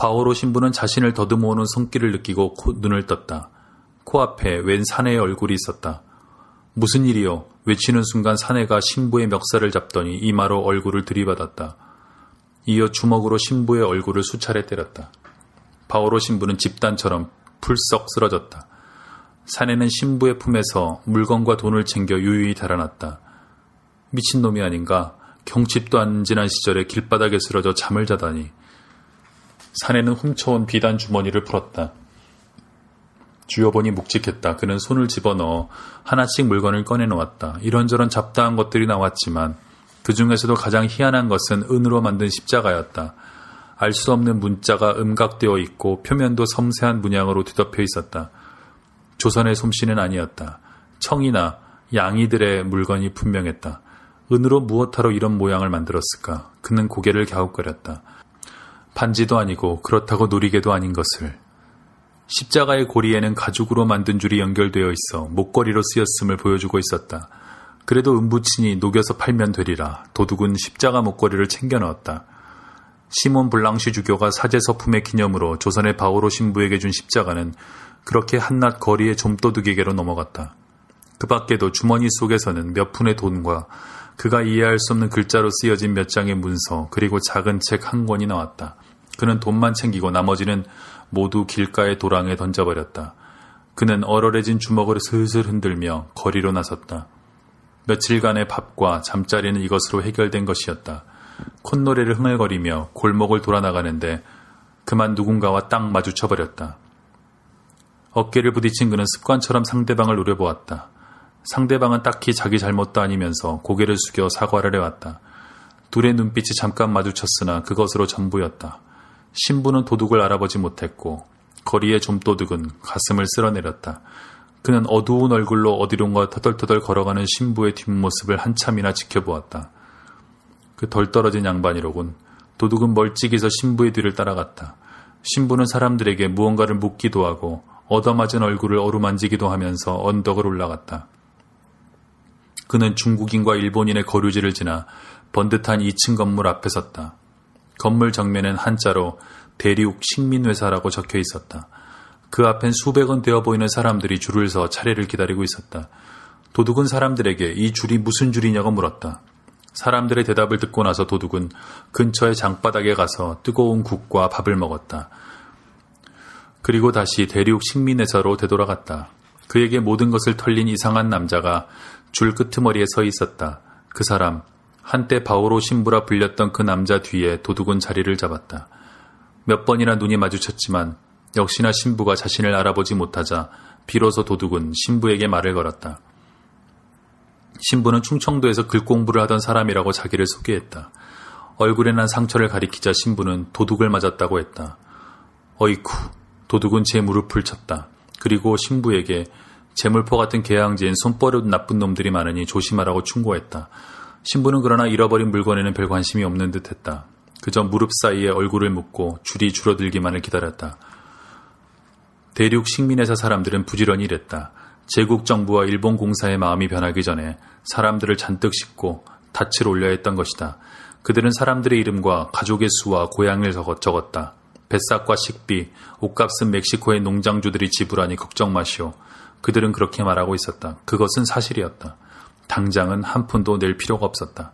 바오로 신부는 자신을 더듬어오는 손길을 느끼고 코, 눈을 떴다. 코앞에 웬 사내의 얼굴이 있었다. 무슨 일이요? 외치는 순간 사내가 신부의 멱살을 잡더니 이마로 얼굴을 들이받았다. 이어 주먹으로 신부의 얼굴을 수차례 때렸다. 바오로 신부는 집단처럼 풀썩 쓰러졌다. 사내는 신부의 품에서 물건과 돈을 챙겨 유유히 달아났다. 미친놈이 아닌가? 경칩도 안 지난 시절에 길바닥에 쓰러져 잠을 자다니. 사내는 훔쳐온 비단 주머니를 풀었다. 주여보니 묵직했다. 그는 손을 집어넣어 하나씩 물건을 꺼내놓았다. 이런저런 잡다한 것들이 나왔지만 그 중에서도 가장 희한한 것은 은으로 만든 십자가였다. 알 수 없는 문자가 음각되어 있고 표면도 섬세한 문양으로 뒤덮여 있었다. 조선의 솜씨는 아니었다. 청이나 양이들의 물건이 분명했다. 은으로 무엇하러 이런 모양을 만들었을까? 그는 고개를 갸웃거렸다. 반지도 아니고 그렇다고 누리개도 아닌 것을. 십자가의 고리에는 가죽으로 만든 줄이 연결되어 있어 목걸이로 쓰였음을 보여주고 있었다. 그래도 은부친이 녹여서 팔면 되리라. 도둑은 십자가 목걸이를 챙겨 넣었다. 시몬 블랑시 주교가 사제 서품의 기념으로 조선의 바오로 신부에게 준 십자가는 그렇게 한낱 거리의 좀도둑에게로 넘어갔다. 그 밖에도 주머니 속에서는 몇 푼의 돈과 그가 이해할 수 없는 글자로 쓰여진 몇 장의 문서 그리고 작은 책 한 권이 나왔다. 그는 돈만 챙기고 나머지는 모두 길가의 도랑에 던져버렸다. 그는 얼얼해진 주먹을 슬슬 흔들며 거리로 나섰다. 며칠간의 밥과 잠자리는 이것으로 해결된 것이었다. 콧노래를 흥얼거리며 골목을 돌아나가는데 그만 누군가와 딱 마주쳐버렸다. 어깨를 부딪힌 그는 습관처럼 상대방을 노려보았다. 상대방은 딱히 자기 잘못도 아니면서 고개를 숙여 사과를 해왔다. 둘의 눈빛이 잠깐 마주쳤으나 그것으로 전부였다. 신부는 도둑을 알아보지 못했고 거리의 좀도둑은 가슴을 쓸어내렸다. 그는 어두운 얼굴로 어디론가 터덜터덜 걸어가는 신부의 뒷모습을 한참이나 지켜보았다. 그 덜 떨어진 양반이로군. 도둑은 멀찍이서 신부의 뒤를 따라갔다. 신부는 사람들에게 무언가를 묻기도 하고 얻어맞은 얼굴을 어루만지기도 하면서 언덕을 올라갔다. 그는 중국인과 일본인의 거류지를 지나 번듯한 2층 건물 앞에 섰다. 건물 정면엔 한자로 대륙 식민회사라고 적혀 있었다. 그 앞엔 수백 원 되어 보이는 사람들이 줄을 서 차례를 기다리고 있었다. 도둑은 사람들에게 이 줄이 무슨 줄이냐고 물었다. 사람들의 대답을 듣고 나서 도둑은 근처의 장바닥에 가서 뜨거운 국과 밥을 먹었다. 그리고 다시 대륙 식민회사로 되돌아갔다. 그에게 모든 것을 털린 이상한 남자가 줄 끄트머리에 서 있었다. 그 사람, 한때 바오로 신부라 불렸던 그 남자 뒤에 도둑은 자리를 잡았다. 몇 번이나 눈이 마주쳤지만 역시나 신부가 자신을 알아보지 못하자 비로소 도둑은 신부에게 말을 걸었다. 신부는 충청도에서 글 공부를 하던 사람이라고 자기를 소개했다. 얼굴에 난 상처를 가리키자 신부는 도둑을 맞았다고 했다. 어이쿠, 도둑은 제 무릎을 쳤다. 그리고 신부에게 재물포 같은 개항지엔 손버릇 나쁜 놈들이 많으니 조심하라고 충고했다. 신부는 그러나 잃어버린 물건에는 별 관심이 없는 듯 했다. 그저 무릎 사이에 얼굴을 묻고 줄이 줄어들기만을 기다렸다. 대륙 식민회사 사람들은 부지런히 일했다. 제국 정부와 일본 공사의 마음이 변하기 전에 사람들을 잔뜩 싣고 닻을 올려야 했던 것이다. 그들은 사람들의 이름과 가족의 수와 고향을 적었다. 뱃삭과 식비, 옷값은 멕시코의 농장주들이 지불하니 걱정 마시오. 그들은 그렇게 말하고 있었다. 그것은 사실이었다. 당장은 한 푼도 낼 필요가 없었다.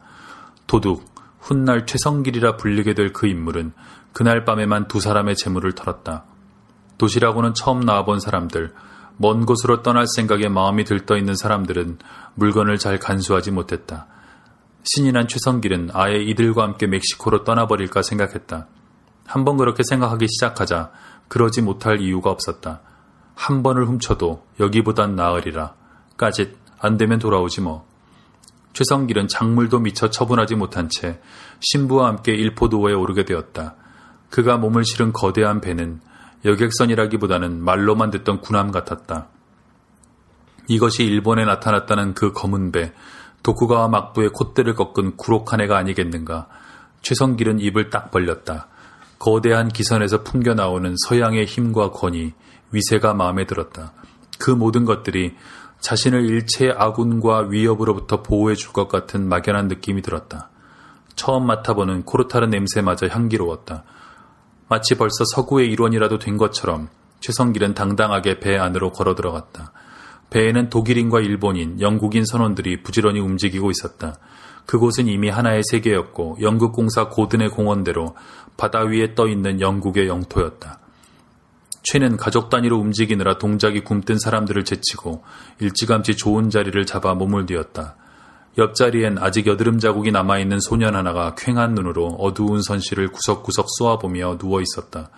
도둑, 훗날 최성길이라 불리게 될 그 인물은 그날 밤에만 두 사람의 재물을 털었다. 도시라고는 처음 나와본 사람들, 먼 곳으로 떠날 생각에 마음이 들떠 있는 사람들은 물건을 잘 간수하지 못했다. 신이 난 최성길은 아예 이들과 함께 멕시코로 떠나버릴까 생각했다. 한번 그렇게 생각하기 시작하자 그러지 못할 이유가 없었다. 한 번을 훔쳐도 여기보단 나으리라. 까짓 안 되면 돌아오지 뭐. 최성길은 작물도 미처 처분하지 못한 채 신부와 함께 일포도에 오르게 되었다. 그가 몸을 실은 거대한 배는 여객선이라기보다는 말로만 듣던 군함 같았다. 이것이 일본에 나타났다는 그 검은 배, 도쿠가와 막부의 콧대를 꺾은 구록한 애가 아니겠는가. 최성길은 입을 딱 벌렸다. 거대한 기선에서 풍겨 나오는 서양의 힘과 권위, 위세가 마음에 들었다. 그 모든 것들이 자신을 일체의 아군과 위협으로부터 보호해 줄 것 같은 막연한 느낌이 들었다. 처음 맡아보는 코르타르 냄새마저 향기로웠다. 마치 벌써 서구의 일원이라도 된 것처럼 최성길은 당당하게 배 안으로 걸어 들어갔다. 배에는 독일인과 일본인, 영국인 선원들이 부지런히 움직이고 있었다. 그곳은 이미 하나의 세계였고 영국 공사 고든의 공원대로 바다 위에 떠 있는 영국의 영토였다. 최는 가족 단위로 움직이느라 동작이 굼뜬 사람들을 제치고 일찌감치 좋은 자리를 잡아 몸을 뒤었다. 옆자리엔 아직 여드름 자국이 남아있는 소년 하나가 퀭한 눈으로 어두운 선실을 구석구석 쏘아보며 누워 있었다.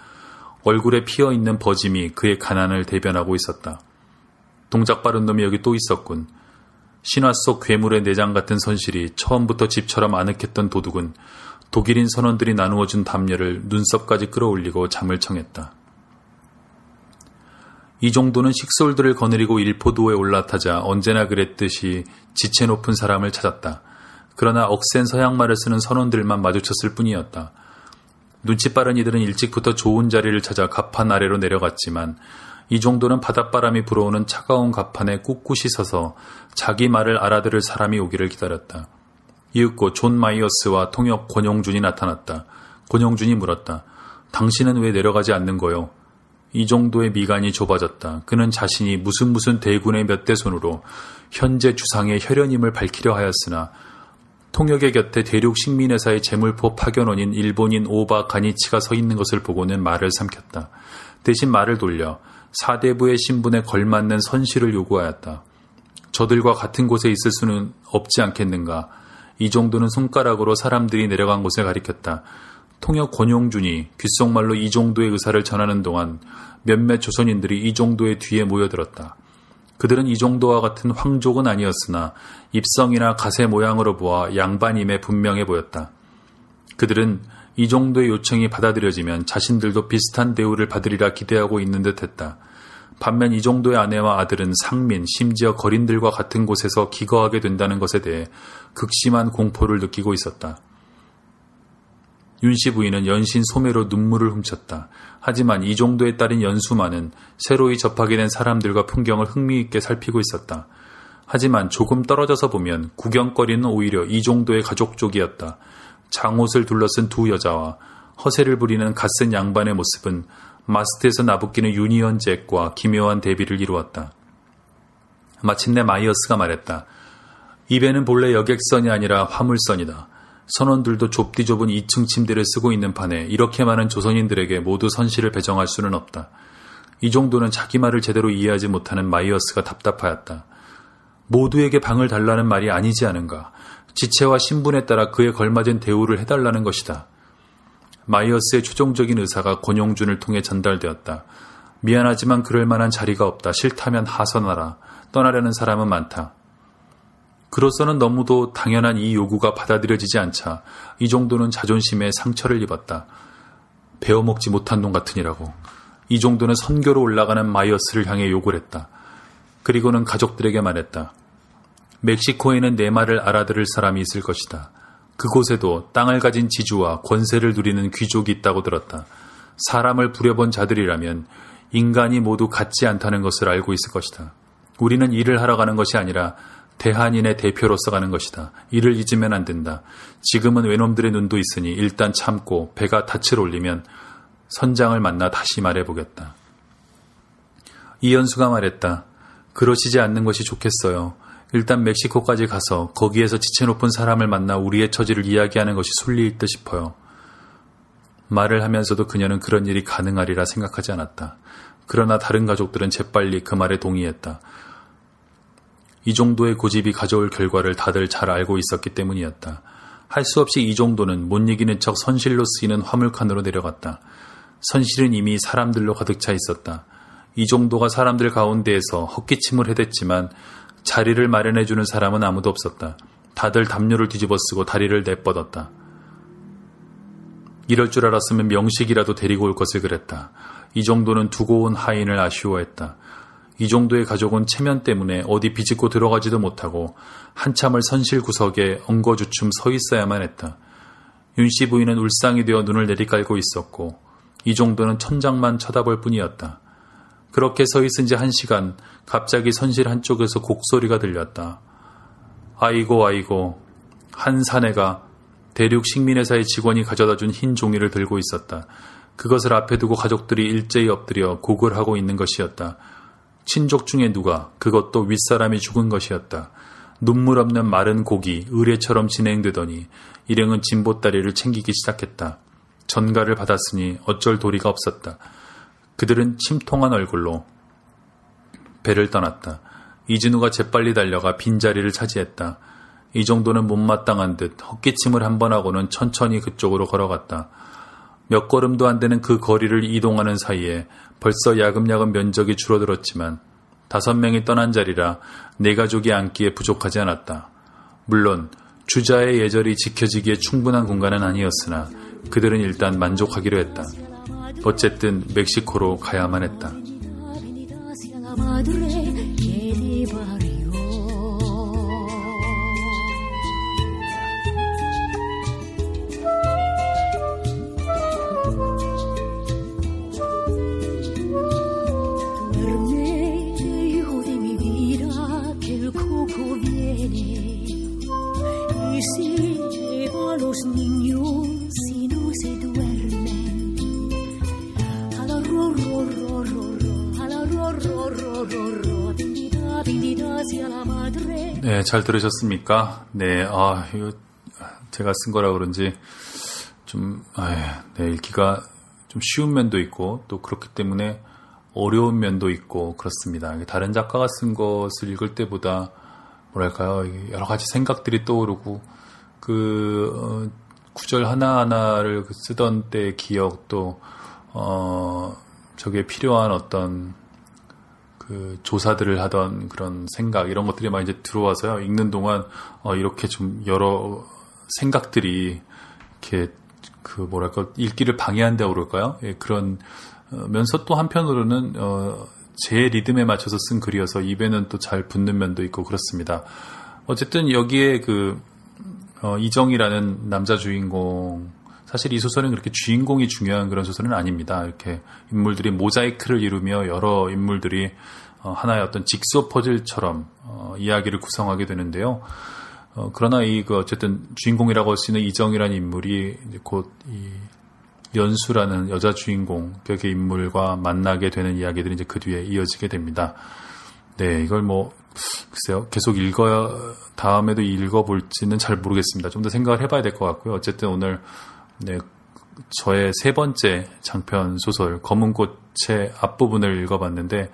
얼굴에 피어 있는 버짐이 그의 가난을 대변하고 있었다. 동작 빠른 놈이 여기 또 있었군. 신화 속 괴물의 내장 같은 선실이 처음부터 집처럼 아늑했던 도둑은 독일인 선원들이 나누어준 담요를 눈썹까지 끌어올리고 잠을 청했다. 이 정도는 식솔들을 거느리고 일포도에 올라타자 언제나 그랬듯이 지체 높은 사람을 찾았다. 그러나 억센 서양말을 쓰는 선원들만 마주쳤을 뿐이었다. 눈치 빠른 이들은 일찍부터 좋은 자리를 찾아 갑판 아래로 내려갔지만 이종도는 바닷바람이 불어오는 차가운 갑판에 꿋꿋이 서서 자기 말을 알아들을 사람이 오기를 기다렸다. 이윽고 존 마이어스와 통역 권용준이 나타났다. 권용준이 물었다. 당신은 왜 내려가지 않는 거요? 이종도의 미간이 좁아졌다. 그는 자신이 무슨 무슨 대군의 몇 대 손으로 현재 주상의 혈연임을 밝히려 하였으나 통역의 곁에 대륙 식민회사의 재물포 파견원인 일본인 오바 가니치가 서 있는 것을 보고는 말을 삼켰다. 대신 말을 돌려 사대부의 신분에 걸맞는 선실을 요구하였다. 저들과 같은 곳에 있을 수는 없지 않겠는가. 이 정도는 손가락으로 사람들이 내려간 곳을 가리켰다. 통역 권용준이 귓속말로 이 정도의 의사를 전하는 동안 몇몇 조선인들이 이 정도의 뒤에 모여들었다. 그들은 이 정도와 같은 황족은 아니었으나 입성이나 가세 모양으로 보아 양반임에 분명해 보였다. 그들은 이 정도의 요청이 받아들여지면 자신들도 비슷한 대우를 받으리라 기대하고 있는 듯 했다. 반면 이 정도의 아내와 아들은 상민, 심지어 거린들과 같은 곳에서 기거하게 된다는 것에 대해 극심한 공포를 느끼고 있었다. 윤씨 부인은 연신 소매로 눈물을 훔쳤다. 하지만 이종도의 딸 연수만은 새로이 접하게 된 사람들과 풍경을 흥미있게 살피고 있었다. 하지만 조금 떨어져서 보면 구경거리는 오히려 이종도의 가족 쪽이었다. 장옷을 둘러쓴 두 여자와 허세를 부리는 갓쓴 양반의 모습은 마스트에서 나부끼는 유니언 잭과 기묘한 대비를 이루었다. 마침내 마이어스가 말했다. 이 배는 본래 여객선이 아니라 화물선이다. 선원들도 좁디 좁은 2층 침대를 쓰고 있는 판에 이렇게 많은 조선인들에게 모두 선실을 배정할 수는 없다. 이종도는 자기 말을 제대로 이해하지 못하는 마이어스가 답답하였다. 모두에게 방을 달라는 말이 아니지 않은가. 지체와 신분에 따라 그에 걸맞은 대우를 해달라는 것이다. 마이어스의 최종적인 의사가 권용준을 통해 전달되었다. 미안하지만 그럴 만한 자리가 없다. 싫다면 하선하라. 떠나려는 사람은 많다. 그로서는 너무도 당연한 이 요구가 받아들여지지 않자 이 정도는 자존심에 상처를 입었다. 배워먹지 못한 놈 같으니라고. 이 정도는 선교로 올라가는 마이어스를 향해 욕을 했다. 그리고는 가족들에게 말했다. 멕시코에는 내 말을 알아들을 사람이 있을 것이다. 그곳에도 땅을 가진 지주와 권세를 누리는 귀족이 있다고 들었다. 사람을 부려본 자들이라면 인간이 모두 같지 않다는 것을 알고 있을 것이다. 우리는 일을 하러 가는 것이 아니라 대한인의 대표로서 가는 것이다. 이를 잊으면 안 된다. 지금은 외놈들의 눈도 있으니 일단 참고 배가 닻을 올리면 선장을 만나 다시 말해보겠다. 이연수가 말했다. 그러시지 않는 것이 좋겠어요. 일단 멕시코까지 가서 거기에서 지체 높은 사람을 만나 우리의 처지를 이야기하는 것이 순리일 듯 싶어요. 말을 하면서도 그녀는 그런 일이 가능하리라 생각하지 않았다. 그러나 다른 가족들은 재빨리 그 말에 동의했다. 이 정도의 고집이 가져올 결과를 다들 잘 알고 있었기 때문이었다. 할 수 없이 이 정도는 못 이기는 척 선실로 쓰이는 화물칸으로 내려갔다. 선실은 이미 사람들로 가득 차 있었다. 이 정도가 사람들 가운데에서 헛기침을 해댔지만 자리를 마련해주는 사람은 아무도 없었다. 다들 담요를 뒤집어 쓰고 다리를 내뻗었다. 이럴 줄 알았으면 명식이라도 데리고 올 것을 그랬다. 이 정도는 두고 온 하인을 아쉬워했다. 이 정도의 가족은 체면 때문에 어디 비집고 들어가지도 못하고 한참을 선실 구석에 엉거주춤 서 있어야만 했다. 윤씨 부인은 울상이 되어 눈을 내리깔고 있었고 이 정도는 천장만 쳐다볼 뿐이었다. 그렇게 서 있은 지 한 시간 갑자기 선실 한쪽에서 곡소리가 들렸다. 아이고 아이고 한 사내가 대륙 식민회사의 직원이 가져다 준 흰 종이를 들고 있었다. 그것을 앞에 두고 가족들이 일제히 엎드려 곡을 하고 있는 것이었다. 친족 중에 누가 그것도 윗사람이 죽은 것이었다. 눈물 없는 마른 곡이 의뢰처럼 진행되더니 일행은 진보다리를 챙기기 시작했다. 전가를 받았으니 어쩔 도리가 없었다. 그들은 침통한 얼굴로 배를 떠났다. 이진우가 재빨리 달려가 빈자리를 차지했다. 이 정도는 못마땅한 듯 헛기침을 한 번 하고는 천천히 그쪽으로 걸어갔다. 몇 걸음도 안 되는 그 거리를 이동하는 사이에 벌써 야금야금 면적이 줄어들었지만 다섯 명이 떠난 자리라 네 가족이 앉기에 부족하지 않았다. 물론 주자의 예절이 지켜지기에 충분한 공간은 아니었으나 그들은 일단 만족하기로 했다. 어쨌든 멕시코로 가야만 했다. 네, 잘 들으셨습니까? 네, 아, 이거 제가 쓴 거라 그런지 좀, 아, 네, 읽기가 좀 쉬운 면도 있고 또 그렇기 때문에 어려운 면도 있고 그렇습니다. 다른 작가가 쓴 것을 읽을 때보다 뭐랄까요, 여러 가지 생각들이 떠오르고 그 어, 구절 하나 하나를 그 쓰던 때의 기억 또 어, 저게 필요한 어떤 그 조사들을 하던 그런 생각 이런 것들이 많이 이제 들어와서요. 읽는 동안 어 이렇게 좀 여러 생각들이 이렇게 그 뭐랄까 읽기를 방해한다고 그럴까요? 예, 그런 어, 면서 또 한편으로는 어, 제 리듬에 맞춰서 쓴 글이어서 입에는 또 잘 붙는 면도 있고 그렇습니다. 어쨌든 여기에 그 어, 이정이라는 남자 주인공 사실 이 소설은 그렇게 주인공이 중요한 그런 소설은 아닙니다. 이렇게 인물들이 모자이크를 이루며 여러 인물들이 어, 하나의 어떤 직소 퍼즐처럼 어, 이야기를 구성하게 되는데요. 어, 그러나 이 그 어쨌든 주인공이라고 할 수 있는 이정이라는 인물이 곧 이 연수라는 여자 주인공 벽의 인물과 만나게 되는 이야기들이 이제 그 뒤에 이어지게 됩니다. 네, 이걸 뭐 글쎄요, 계속 읽어야 다음에도 읽어볼지는 잘 모르겠습니다. 좀 더 생각을 해봐야 될 것 같고요. 어쨌든 오늘 네, 저의 세 번째 장편 소설 검은 꽃의 앞부분을 읽어봤는데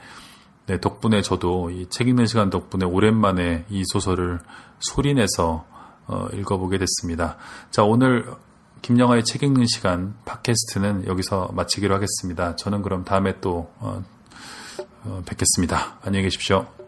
네, 덕분에 저도 이 책 읽는 시간 덕분에 오랜만에 이 소설을 소리내서 어, 읽어보게 됐습니다. 자, 오늘 김영하의 책 읽는 시간 팟캐스트는 여기서 마치기로 하겠습니다. 저는 그럼 다음에 또 어, 어, 뵙겠습니다. 안녕히 계십시오.